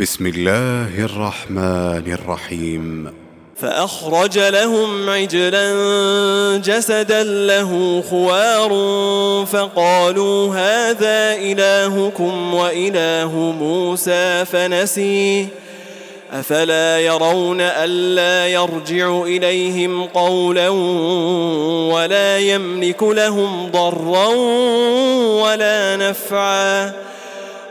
بسم الله الرحمن الرحيم. فأخرج لهم عجلا جسدا له خوار فقالوا هذا إلهكم وإله موسى فنسي. أفلا يرون ألا يرجع إليهم قولا ولا يملك لهم ضرا ولا نفعا.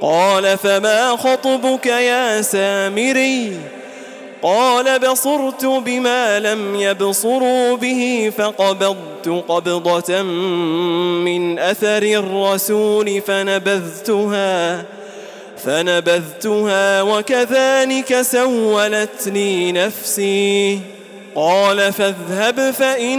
قال فما خطبك يا سامري؟ قال بصرت بما لم يبصروا به فقبضت قبضة من أثر الرسول فنبذتها فنبذتها وكذلك سولت لي نفسي. قال فاذهب فإن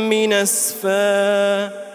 نسفا